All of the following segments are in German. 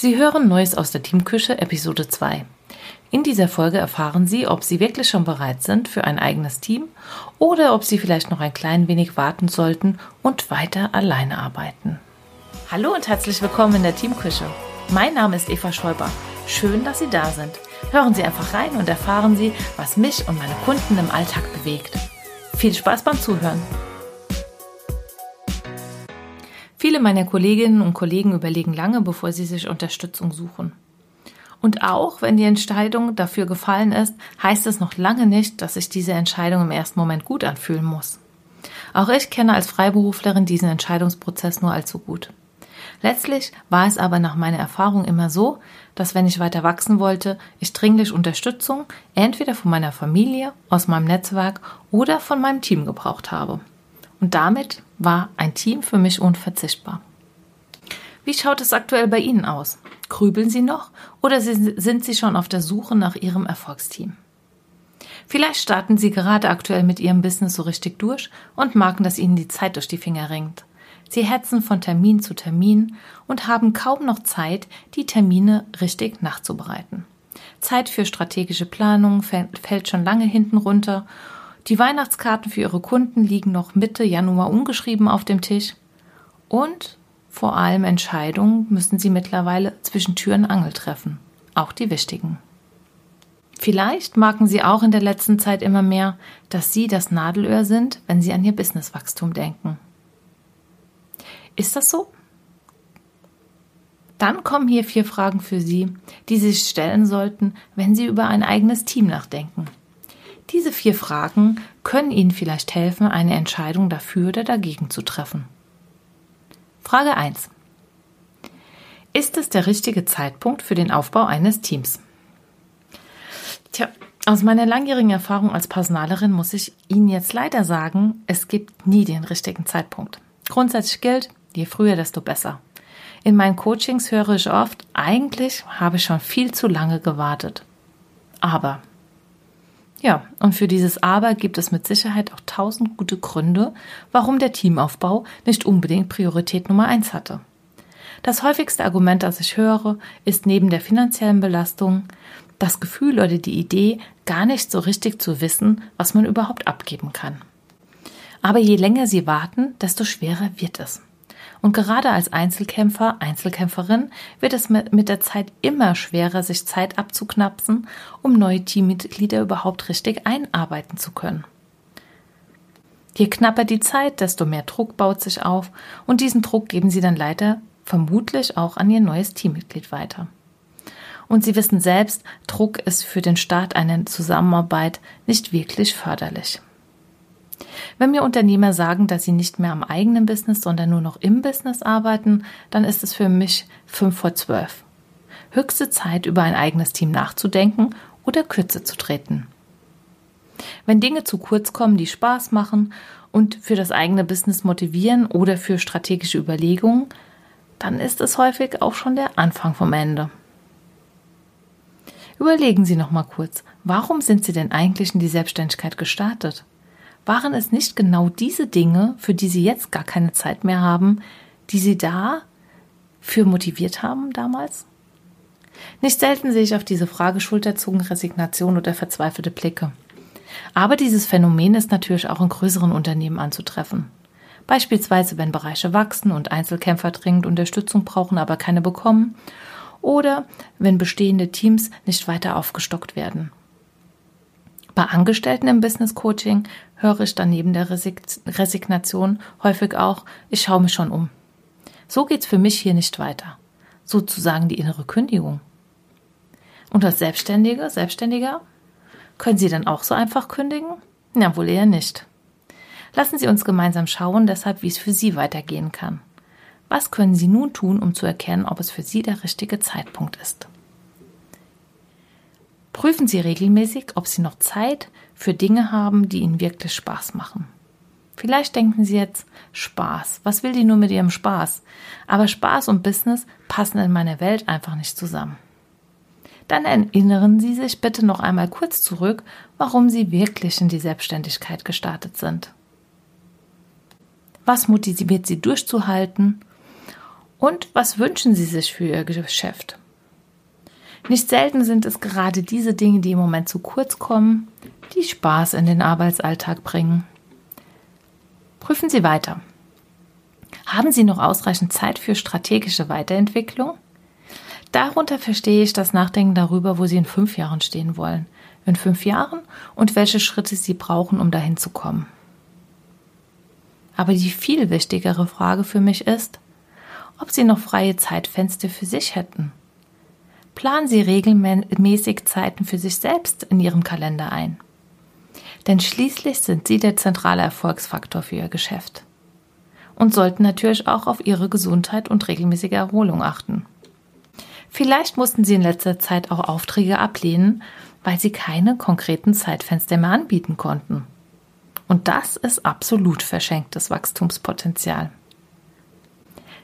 Sie hören Neues aus der Teamküche, Episode 2. In dieser Folge erfahren Sie, ob Sie wirklich schon bereit sind für ein eigenes Team oder ob Sie vielleicht noch ein klein wenig warten sollten und weiter alleine arbeiten. Hallo und herzlich willkommen in der Teamküche. Mein Name ist Eva Schäuber. Schön, dass Sie da sind. Hören Sie einfach rein und erfahren Sie, was mich und meine Kunden im Alltag bewegt. Viel Spaß beim Zuhören. Viele meiner Kolleginnen und Kollegen überlegen lange, bevor sie sich Unterstützung suchen. Und auch wenn die Entscheidung dafür gefallen ist, heißt es noch lange nicht, dass sich diese Entscheidung im ersten Moment gut anfühlen muss. Auch ich kenne als Freiberuflerin diesen Entscheidungsprozess nur allzu gut. Letztlich war es aber nach meiner Erfahrung immer so, dass wenn ich weiter wachsen wollte, ich dringlich Unterstützung entweder von meiner Familie, aus meinem Netzwerk oder von meinem Team gebraucht habe. Und damit war ein Team für mich unverzichtbar. Wie schaut es aktuell bei Ihnen aus? Grübeln Sie noch oder sind Sie schon auf der Suche nach Ihrem Erfolgsteam? Vielleicht starten Sie gerade aktuell mit Ihrem Business so richtig durch und merken, dass Ihnen die Zeit durch die Finger ringt. Sie hetzen von Termin zu Termin und haben kaum noch Zeit, die Termine richtig nachzubereiten. Zeit für strategische Planung fällt schon lange hinten runter. Die Weihnachtskarten für Ihre Kunden liegen noch Mitte Januar ungeschrieben auf dem Tisch. Und vor allem Entscheidungen müssen Sie mittlerweile zwischen Tür und Angel treffen. Auch die wichtigen. Vielleicht merken Sie auch in der letzten Zeit immer mehr, dass Sie das Nadelöhr sind, wenn Sie an Ihr Businesswachstum denken. Ist das so? Dann kommen hier vier Fragen für Sie, die Sie sich stellen sollten, wenn Sie über ein eigenes Team nachdenken. Diese vier Fragen können Ihnen vielleicht helfen, eine Entscheidung dafür oder dagegen zu treffen. Frage 1. Ist es der richtige Zeitpunkt für den Aufbau eines Teams? Tja, aus meiner langjährigen Erfahrung als Personalerin muss ich Ihnen jetzt leider sagen, es gibt nie den richtigen Zeitpunkt. Grundsätzlich gilt, Je früher, desto besser. In meinen Coachings höre ich oft, eigentlich habe ich schon viel zu lange gewartet. Aber. Ja, und für dieses Aber gibt es mit Sicherheit auch tausend gute Gründe, warum der Teamaufbau nicht unbedingt Priorität Nummer eins hatte. Das häufigste Argument, das ich höre, ist neben der finanziellen Belastung das Gefühl oder die Idee, gar nicht so richtig zu wissen, was man überhaupt abgeben kann. Aber je länger Sie warten, desto schwerer wird es. Und gerade als Einzelkämpfer, Einzelkämpferin wird es mit der Zeit immer schwerer, sich Zeit abzuknapsen, um neue Teammitglieder überhaupt richtig einarbeiten zu können. Je knapper die Zeit, desto mehr Druck baut sich auf und diesen Druck geben sie dann leider vermutlich auch an ihr neues Teammitglied weiter. Und sie wissen selbst, Druck ist für den Start einer Zusammenarbeit nicht wirklich förderlich. Wenn mir Unternehmer sagen, dass sie nicht mehr am eigenen Business, sondern nur noch im Business arbeiten, dann ist es für mich fünf vor zwölf. Höchste Zeit, über ein eigenes Team nachzudenken oder kürzer zu treten. Wenn Dinge zu kurz kommen, die Spaß machen und für das eigene Business motivieren oder für strategische Überlegungen, dann ist es häufig auch schon der Anfang vom Ende. Überlegen Sie noch mal kurz, warum sind Sie denn eigentlich in die Selbstständigkeit gestartet? Waren es nicht genau diese Dinge, für die Sie jetzt gar keine Zeit mehr haben, die Sie da für motiviert haben damals? Nicht selten sehe ich auf diese Frage Schulterzucken, Resignation oder verzweifelte Blicke. Aber dieses Phänomen ist natürlich auch in größeren Unternehmen anzutreffen. Beispielsweise, wenn Bereiche wachsen und Einzelkämpfer dringend Unterstützung brauchen, aber keine bekommen. Oder wenn bestehende Teams nicht weiter aufgestockt werden. Bei Angestellten im Business Coaching höre ich dann neben der Resignation häufig auch, ich schaue mich schon um. So geht's für mich hier nicht weiter. Sozusagen die innere Kündigung. Und als Selbstständige, Selbstständiger, können Sie dann auch so einfach kündigen? Na, wohl eher nicht. Lassen Sie uns gemeinsam schauen, deshalb, wie es für Sie weitergehen kann. Was können Sie nun tun, um zu erkennen, ob es für Sie der richtige Zeitpunkt ist? Prüfen Sie regelmäßig, ob Sie noch Zeit für Dinge haben, die Ihnen wirklich Spaß machen. Vielleicht denken Sie jetzt, Spaß, was will die nur mit ihrem Spaß? Aber Spaß und Business passen in meiner Welt einfach nicht zusammen. Dann erinnern Sie sich bitte noch einmal kurz zurück, warum Sie wirklich in die Selbstständigkeit gestartet sind. Was motiviert Sie durchzuhalten? Und was wünschen Sie sich für Ihr Geschäft? Nicht selten sind es gerade diese Dinge, die im Moment zu kurz kommen, die Spaß in den Arbeitsalltag bringen. Prüfen Sie weiter. Haben Sie noch ausreichend Zeit für strategische Weiterentwicklung? Darunter verstehe ich das Nachdenken darüber, wo Sie in fünf Jahren stehen wollen, in fünf Jahren und welche Schritte Sie brauchen, um dahin zu kommen. Aber die viel wichtigere Frage für mich ist, ob Sie noch freie Zeitfenster für sich hätten. Planen Sie regelmäßig Zeiten für sich selbst in Ihrem Kalender ein. Denn schließlich sind Sie der zentrale Erfolgsfaktor für Ihr Geschäft. Und sollten natürlich auch auf Ihre Gesundheit und regelmäßige Erholung achten. Vielleicht mussten Sie in letzter Zeit auch Aufträge ablehnen, weil Sie keine konkreten Zeitfenster mehr anbieten konnten. Und das ist absolut verschenktes Wachstumspotenzial.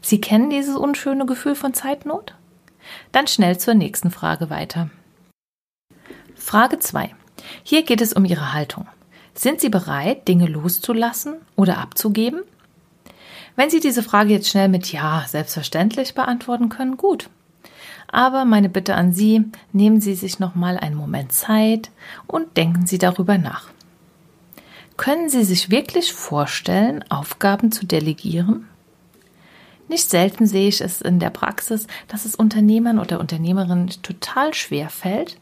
Sie kennen dieses unschöne Gefühl von Zeitnot? Dann schnell zur nächsten Frage weiter. Frage 2. Hier geht es um Ihre Haltung. Sind Sie bereit, Dinge loszulassen oder abzugeben? Wenn Sie diese Frage jetzt schnell mit Ja, selbstverständlich beantworten können, gut. Aber meine Bitte an Sie, nehmen Sie sich noch mal einen Moment Zeit und denken Sie darüber nach. Können Sie sich wirklich vorstellen, Aufgaben zu delegieren? Nicht selten sehe ich es in der Praxis, dass es Unternehmern oder Unternehmerinnen total schwer fällt,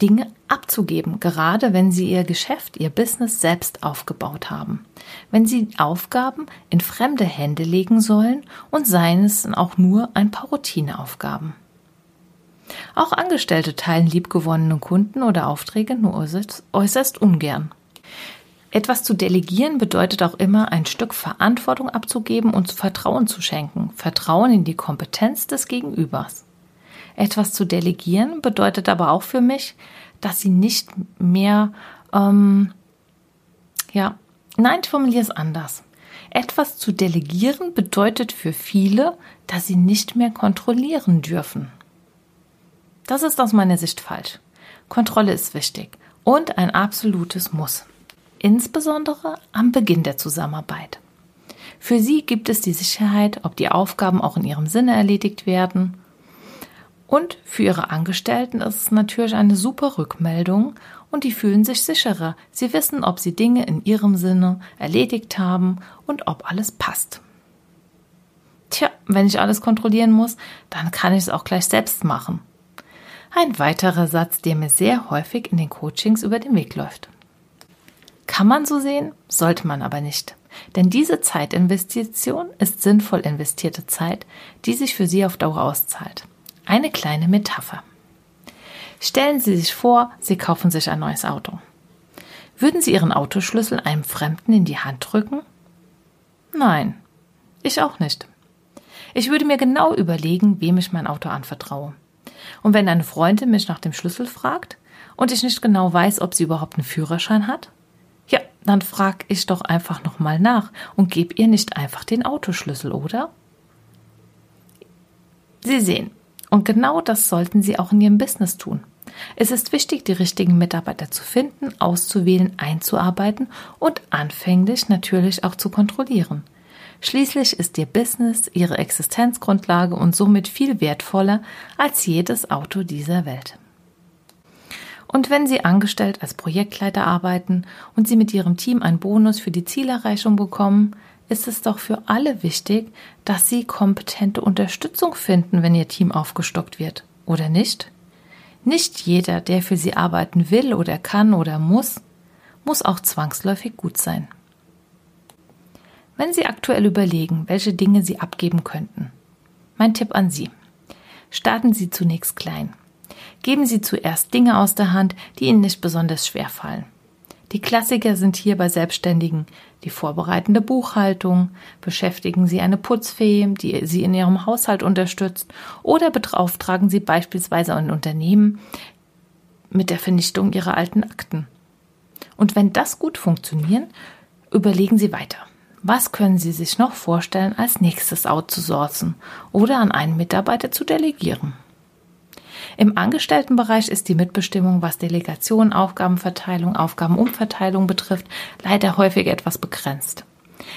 Dinge abzugeben, gerade wenn sie ihr Geschäft, ihr Business selbst aufgebaut haben. Wenn sie Aufgaben in fremde Hände legen sollen und seien es auch nur ein paar Routineaufgaben. Auch Angestellte teilen liebgewonnene Kunden oder Aufträge nur äußerst, äußerst ungern. Etwas zu delegieren bedeutet auch immer, ein Stück Verantwortung abzugeben und Vertrauen zu schenken. Vertrauen in die Kompetenz des Gegenübers. Etwas zu delegieren bedeutet aber auch für mich, dass sie nicht mehr, ähm, ja, nein, ich formuliere es anders. Etwas zu delegieren bedeutet für viele, dass sie nicht mehr kontrollieren dürfen. Das ist aus meiner Sicht falsch. Kontrolle ist wichtig und ein absolutes Muss insbesondere am Beginn der Zusammenarbeit. Für sie gibt es die Sicherheit, ob die Aufgaben auch in ihrem Sinne erledigt werden. Und für ihre Angestellten ist es natürlich eine super Rückmeldung und die fühlen sich sicherer. Sie wissen, ob sie Dinge in ihrem Sinne erledigt haben und ob alles passt. Tja, wenn ich alles kontrollieren muss, dann kann ich es auch gleich selbst machen. Ein weiterer Satz, der mir sehr häufig in den Coachings über den Weg läuft. Kann man so sehen, sollte man aber nicht. Denn diese Zeitinvestition ist sinnvoll investierte Zeit, die sich für Sie auf Dauer auszahlt. Eine kleine Metapher. Stellen Sie sich vor, Sie kaufen sich ein neues Auto. Würden Sie Ihren Autoschlüssel einem Fremden in die Hand drücken? Nein, ich auch nicht. Ich würde mir genau überlegen, wem ich mein Auto anvertraue. Und wenn eine Freundin mich nach dem Schlüssel fragt und ich nicht genau weiß, ob sie überhaupt einen Führerschein hat, ja, dann frag ich doch einfach nochmal nach und geb ihr nicht einfach den Autoschlüssel, oder? Sie sehen, und genau das sollten Sie auch in Ihrem Business tun. Es ist wichtig, die richtigen Mitarbeiter zu finden, auszuwählen, einzuarbeiten und anfänglich natürlich auch zu kontrollieren. Schließlich ist Ihr Business Ihre Existenzgrundlage und somit viel wertvoller als jedes Auto dieser Welt. Und wenn Sie angestellt als Projektleiter arbeiten und Sie mit Ihrem Team einen Bonus für die Zielerreichung bekommen, ist es doch für alle wichtig, dass Sie kompetente Unterstützung finden, wenn Ihr Team aufgestockt wird, oder nicht? Nicht jeder, der für Sie arbeiten will oder kann oder muss, muss auch zwangsläufig gut sein. Wenn Sie aktuell überlegen, welche Dinge Sie abgeben könnten, mein Tipp an Sie. Starten Sie zunächst klein. Geben Sie zuerst Dinge aus der Hand, die Ihnen nicht besonders schwer fallen. Die Klassiker sind hier bei Selbstständigen die vorbereitende Buchhaltung, beschäftigen Sie eine Putzfee, die Sie in Ihrem Haushalt unterstützt, oder beauftragen Sie beispielsweise ein Unternehmen mit der Vernichtung Ihrer alten Akten. Und wenn das gut funktioniert, überlegen Sie weiter. Was können Sie sich noch vorstellen, als nächstes outzusourcen oder an einen Mitarbeiter zu delegieren? Im Angestelltenbereich ist die Mitbestimmung, was Delegation, Aufgabenverteilung, Aufgabenumverteilung betrifft, leider häufig etwas begrenzt.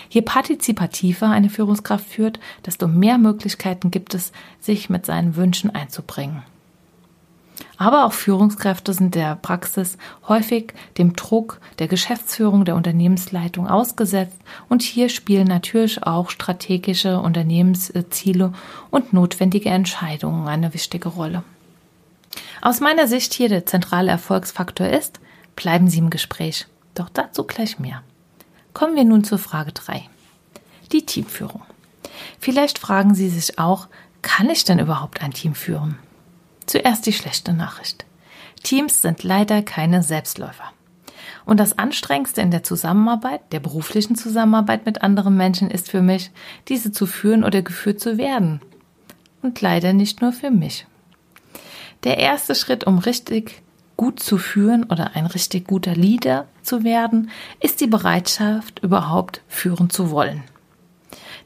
Je partizipativer eine Führungskraft führt, desto mehr Möglichkeiten gibt es, sich mit seinen Wünschen einzubringen. Aber auch Führungskräfte sind der Praxis häufig dem Druck der Geschäftsführung der Unternehmensleitung ausgesetzt und hier spielen natürlich auch strategische Unternehmensziele und notwendige Entscheidungen eine wichtige Rolle. Aus meiner Sicht hier der zentrale Erfolgsfaktor ist, bleiben Sie im Gespräch. Doch dazu gleich mehr. Kommen wir nun zur Frage 3. Die Teamführung. Vielleicht fragen Sie sich auch, kann ich denn überhaupt ein Team führen? Zuerst die schlechte Nachricht. Teams sind leider keine Selbstläufer. Und das Anstrengendste in der Zusammenarbeit, der beruflichen Zusammenarbeit mit anderen Menschen ist für mich, diese zu führen oder geführt zu werden. Und leider nicht nur für mich. Der erste Schritt, um richtig gut zu führen oder ein richtig guter Leader zu werden, ist die Bereitschaft, überhaupt führen zu wollen.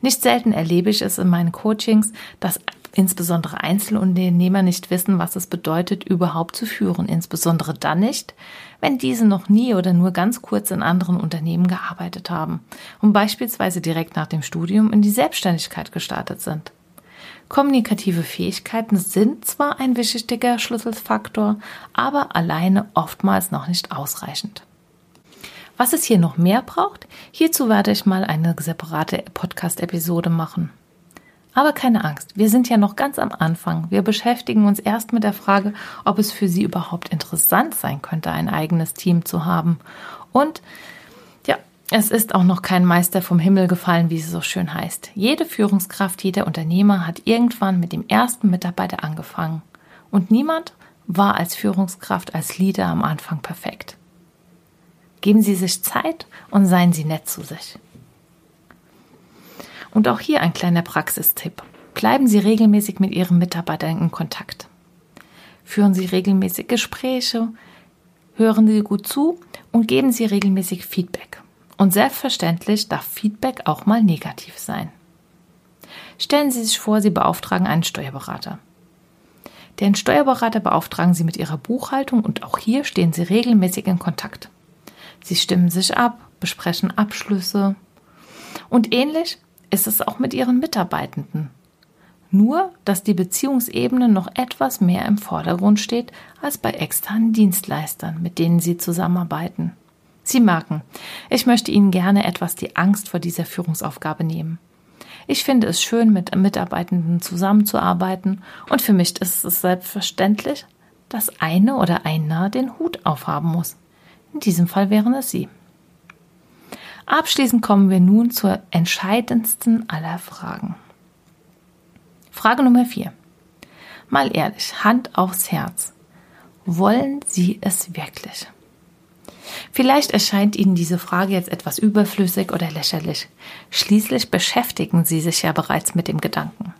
Nicht selten erlebe ich es in meinen Coachings, dass insbesondere Einzelunternehmer nicht wissen, was es bedeutet, überhaupt zu führen. Insbesondere dann nicht, wenn diese noch nie oder nur ganz kurz in anderen Unternehmen gearbeitet haben und beispielsweise direkt nach dem Studium in die Selbstständigkeit gestartet sind. Kommunikative Fähigkeiten sind zwar ein wichtiger Schlüsselfaktor, aber alleine oftmals noch nicht ausreichend. Was es hier noch mehr braucht, hierzu werde ich mal eine separate Podcast-Episode machen. Aber keine Angst, wir sind ja noch ganz am Anfang. Wir beschäftigen uns erst mit der Frage, ob es für Sie überhaupt interessant sein könnte, ein eigenes Team zu haben. Und es ist auch noch kein Meister vom Himmel gefallen, wie es so schön heißt. Jede Führungskraft, jeder Unternehmer hat irgendwann mit dem ersten Mitarbeiter angefangen. Und niemand war als Führungskraft, als Leader am Anfang perfekt. Geben Sie sich Zeit und seien Sie nett zu sich. Und auch hier ein kleiner Praxistipp. Bleiben Sie regelmäßig mit Ihren Mitarbeitern in Kontakt. Führen Sie regelmäßig Gespräche, hören Sie gut zu und geben Sie regelmäßig Feedback. Und selbstverständlich darf Feedback auch mal negativ sein. Stellen Sie sich vor, Sie beauftragen einen Steuerberater. Den Steuerberater beauftragen Sie mit Ihrer Buchhaltung und auch hier stehen Sie regelmäßig in Kontakt. Sie stimmen sich ab, besprechen Abschlüsse. Und ähnlich ist es auch mit ihren Mitarbeitenden. Nur, dass die Beziehungsebene noch etwas mehr im Vordergrund steht als bei externen Dienstleistern, mit denen Sie zusammenarbeiten. Sie merken, ich möchte Ihnen gerne etwas die Angst vor dieser Führungsaufgabe nehmen. Ich finde es schön, mit Mitarbeitenden zusammenzuarbeiten und für mich ist es selbstverständlich, dass eine oder einer den Hut aufhaben muss. In diesem Fall wären es Sie. Abschließend kommen wir nun zur entscheidendsten aller Fragen. Frage Nummer 4. Mal ehrlich, Hand aufs Herz. Wollen Sie es wirklich? Vielleicht erscheint Ihnen diese Frage jetzt etwas überflüssig oder lächerlich. Schließlich beschäftigen Sie sich ja bereits mit dem Gedanken.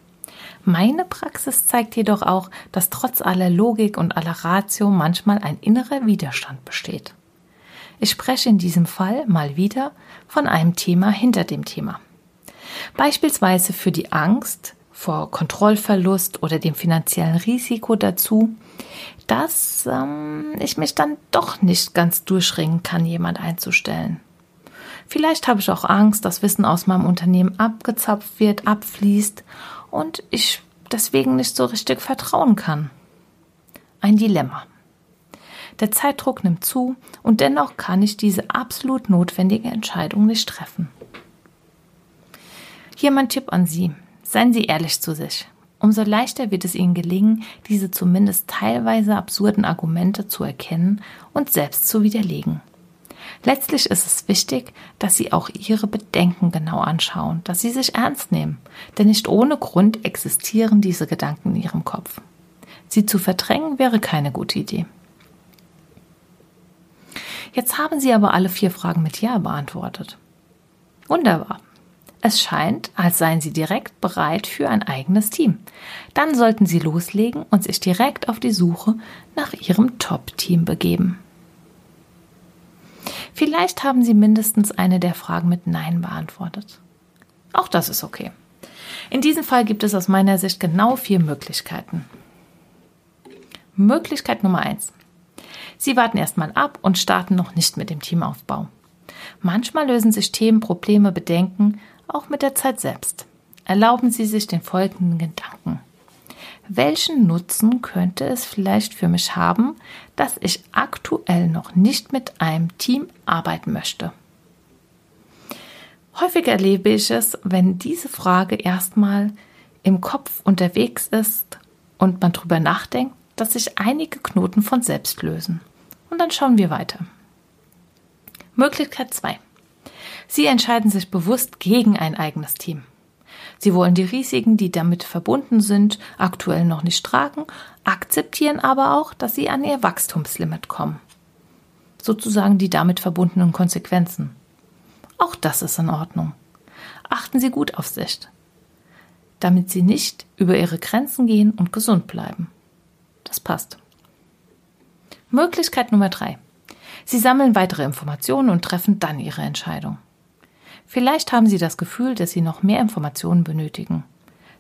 Meine Praxis zeigt jedoch auch, dass trotz aller Logik und aller Ratio manchmal ein innerer Widerstand besteht. Ich spreche in diesem Fall mal wieder von einem Thema hinter dem Thema. Beispielsweise für die Angst vor Kontrollverlust oder dem finanziellen Risiko dazu, dass ähm, ich mich dann doch nicht ganz durchringen kann, jemand einzustellen. Vielleicht habe ich auch Angst, dass Wissen aus meinem Unternehmen abgezapft wird, abfließt und ich deswegen nicht so richtig vertrauen kann. Ein Dilemma. Der Zeitdruck nimmt zu und dennoch kann ich diese absolut notwendige Entscheidung nicht treffen. Hier mein Tipp an Sie. Seien Sie ehrlich zu sich. Umso leichter wird es Ihnen gelingen, diese zumindest teilweise absurden Argumente zu erkennen und selbst zu widerlegen. Letztlich ist es wichtig, dass Sie auch Ihre Bedenken genau anschauen, dass Sie sich ernst nehmen, denn nicht ohne Grund existieren diese Gedanken in Ihrem Kopf. Sie zu verdrängen wäre keine gute Idee. Jetzt haben Sie aber alle vier Fragen mit Ja beantwortet. Wunderbar. Es scheint, als seien Sie direkt bereit für ein eigenes Team. Dann sollten Sie loslegen und sich direkt auf die Suche nach Ihrem Top-Team begeben. Vielleicht haben Sie mindestens eine der Fragen mit Nein beantwortet. Auch das ist okay. In diesem Fall gibt es aus meiner Sicht genau vier Möglichkeiten. Möglichkeit Nummer eins. Sie warten erstmal ab und starten noch nicht mit dem Teamaufbau. Manchmal lösen sich Themen, Probleme, Bedenken auch mit der Zeit selbst. Erlauben Sie sich den folgenden Gedanken. Welchen Nutzen könnte es vielleicht für mich haben, dass ich aktuell noch nicht mit einem Team arbeiten möchte? Häufig erlebe ich es, wenn diese Frage erstmal im Kopf unterwegs ist und man drüber nachdenkt, dass sich einige Knoten von selbst lösen. Und dann schauen wir weiter. Möglichkeit 2. Sie entscheiden sich bewusst gegen ein eigenes Team. Sie wollen die Risiken, die damit verbunden sind, aktuell noch nicht tragen, akzeptieren aber auch, dass sie an ihr Wachstumslimit kommen. Sozusagen die damit verbundenen Konsequenzen. Auch das ist in Ordnung. Achten Sie gut auf sich, damit Sie nicht über Ihre Grenzen gehen und gesund bleiben. Das passt. Möglichkeit Nummer drei. Sie sammeln weitere Informationen und treffen dann Ihre Entscheidung. Vielleicht haben Sie das Gefühl, dass Sie noch mehr Informationen benötigen.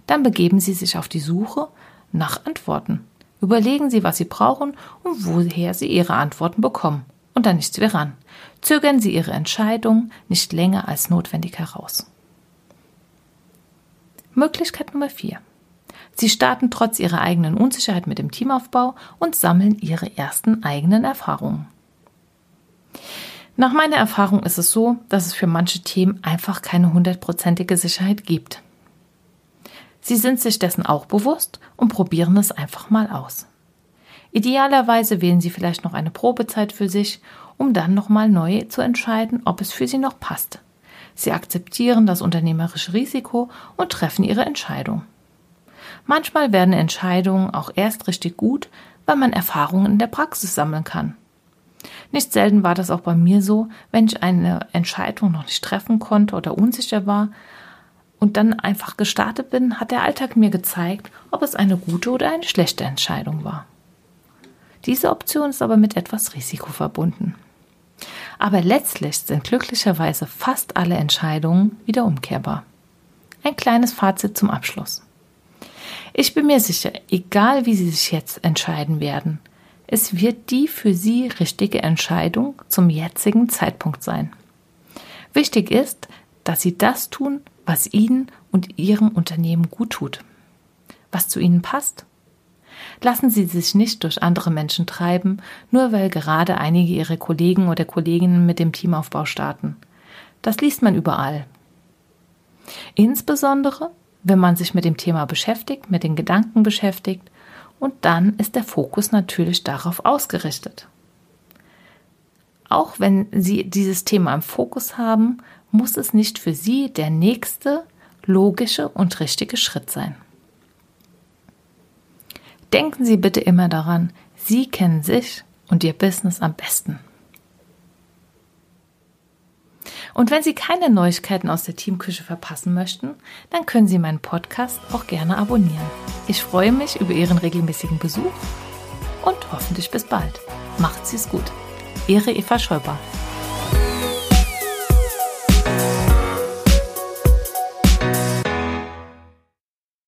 Dann begeben Sie sich auf die Suche nach Antworten. Überlegen Sie, was Sie brauchen und woher Sie Ihre Antworten bekommen. Und dann nichts mehr ran. Zögern Sie Ihre Entscheidung nicht länger als notwendig heraus. Möglichkeit Nummer 4. Sie starten trotz ihrer eigenen Unsicherheit mit dem Teamaufbau und sammeln ihre ersten eigenen Erfahrungen. Nach meiner Erfahrung ist es so, dass es für manche Themen einfach keine hundertprozentige Sicherheit gibt. Sie sind sich dessen auch bewusst und probieren es einfach mal aus. Idealerweise wählen Sie vielleicht noch eine Probezeit für sich, um dann nochmal neu zu entscheiden, ob es für Sie noch passt. Sie akzeptieren das unternehmerische Risiko und treffen Ihre Entscheidung. Manchmal werden Entscheidungen auch erst richtig gut, weil man Erfahrungen in der Praxis sammeln kann. Nicht selten war das auch bei mir so, wenn ich eine Entscheidung noch nicht treffen konnte oder unsicher war und dann einfach gestartet bin, hat der Alltag mir gezeigt, ob es eine gute oder eine schlechte Entscheidung war. Diese Option ist aber mit etwas Risiko verbunden. Aber letztlich sind glücklicherweise fast alle Entscheidungen wieder umkehrbar. Ein kleines Fazit zum Abschluss. Ich bin mir sicher, egal wie Sie sich jetzt entscheiden werden, es wird die für Sie richtige Entscheidung zum jetzigen Zeitpunkt sein. Wichtig ist, dass Sie das tun, was Ihnen und Ihrem Unternehmen gut tut. Was zu Ihnen passt. Lassen Sie sich nicht durch andere Menschen treiben, nur weil gerade einige Ihrer Kollegen oder Kolleginnen mit dem Teamaufbau starten. Das liest man überall. Insbesondere, wenn man sich mit dem Thema beschäftigt, mit den Gedanken beschäftigt und dann ist der Fokus natürlich darauf ausgerichtet. Auch wenn Sie dieses Thema im Fokus haben, muss es nicht für Sie der nächste logische und richtige Schritt sein. Denken Sie bitte immer daran, Sie kennen sich und Ihr Business am besten. Und wenn Sie keine Neuigkeiten aus der Teamküche verpassen möchten, dann können Sie meinen Podcast auch gerne abonnieren. Ich freue mich über Ihren regelmäßigen Besuch und hoffentlich bis bald. Macht's es gut. Ihre Eva Schäuber.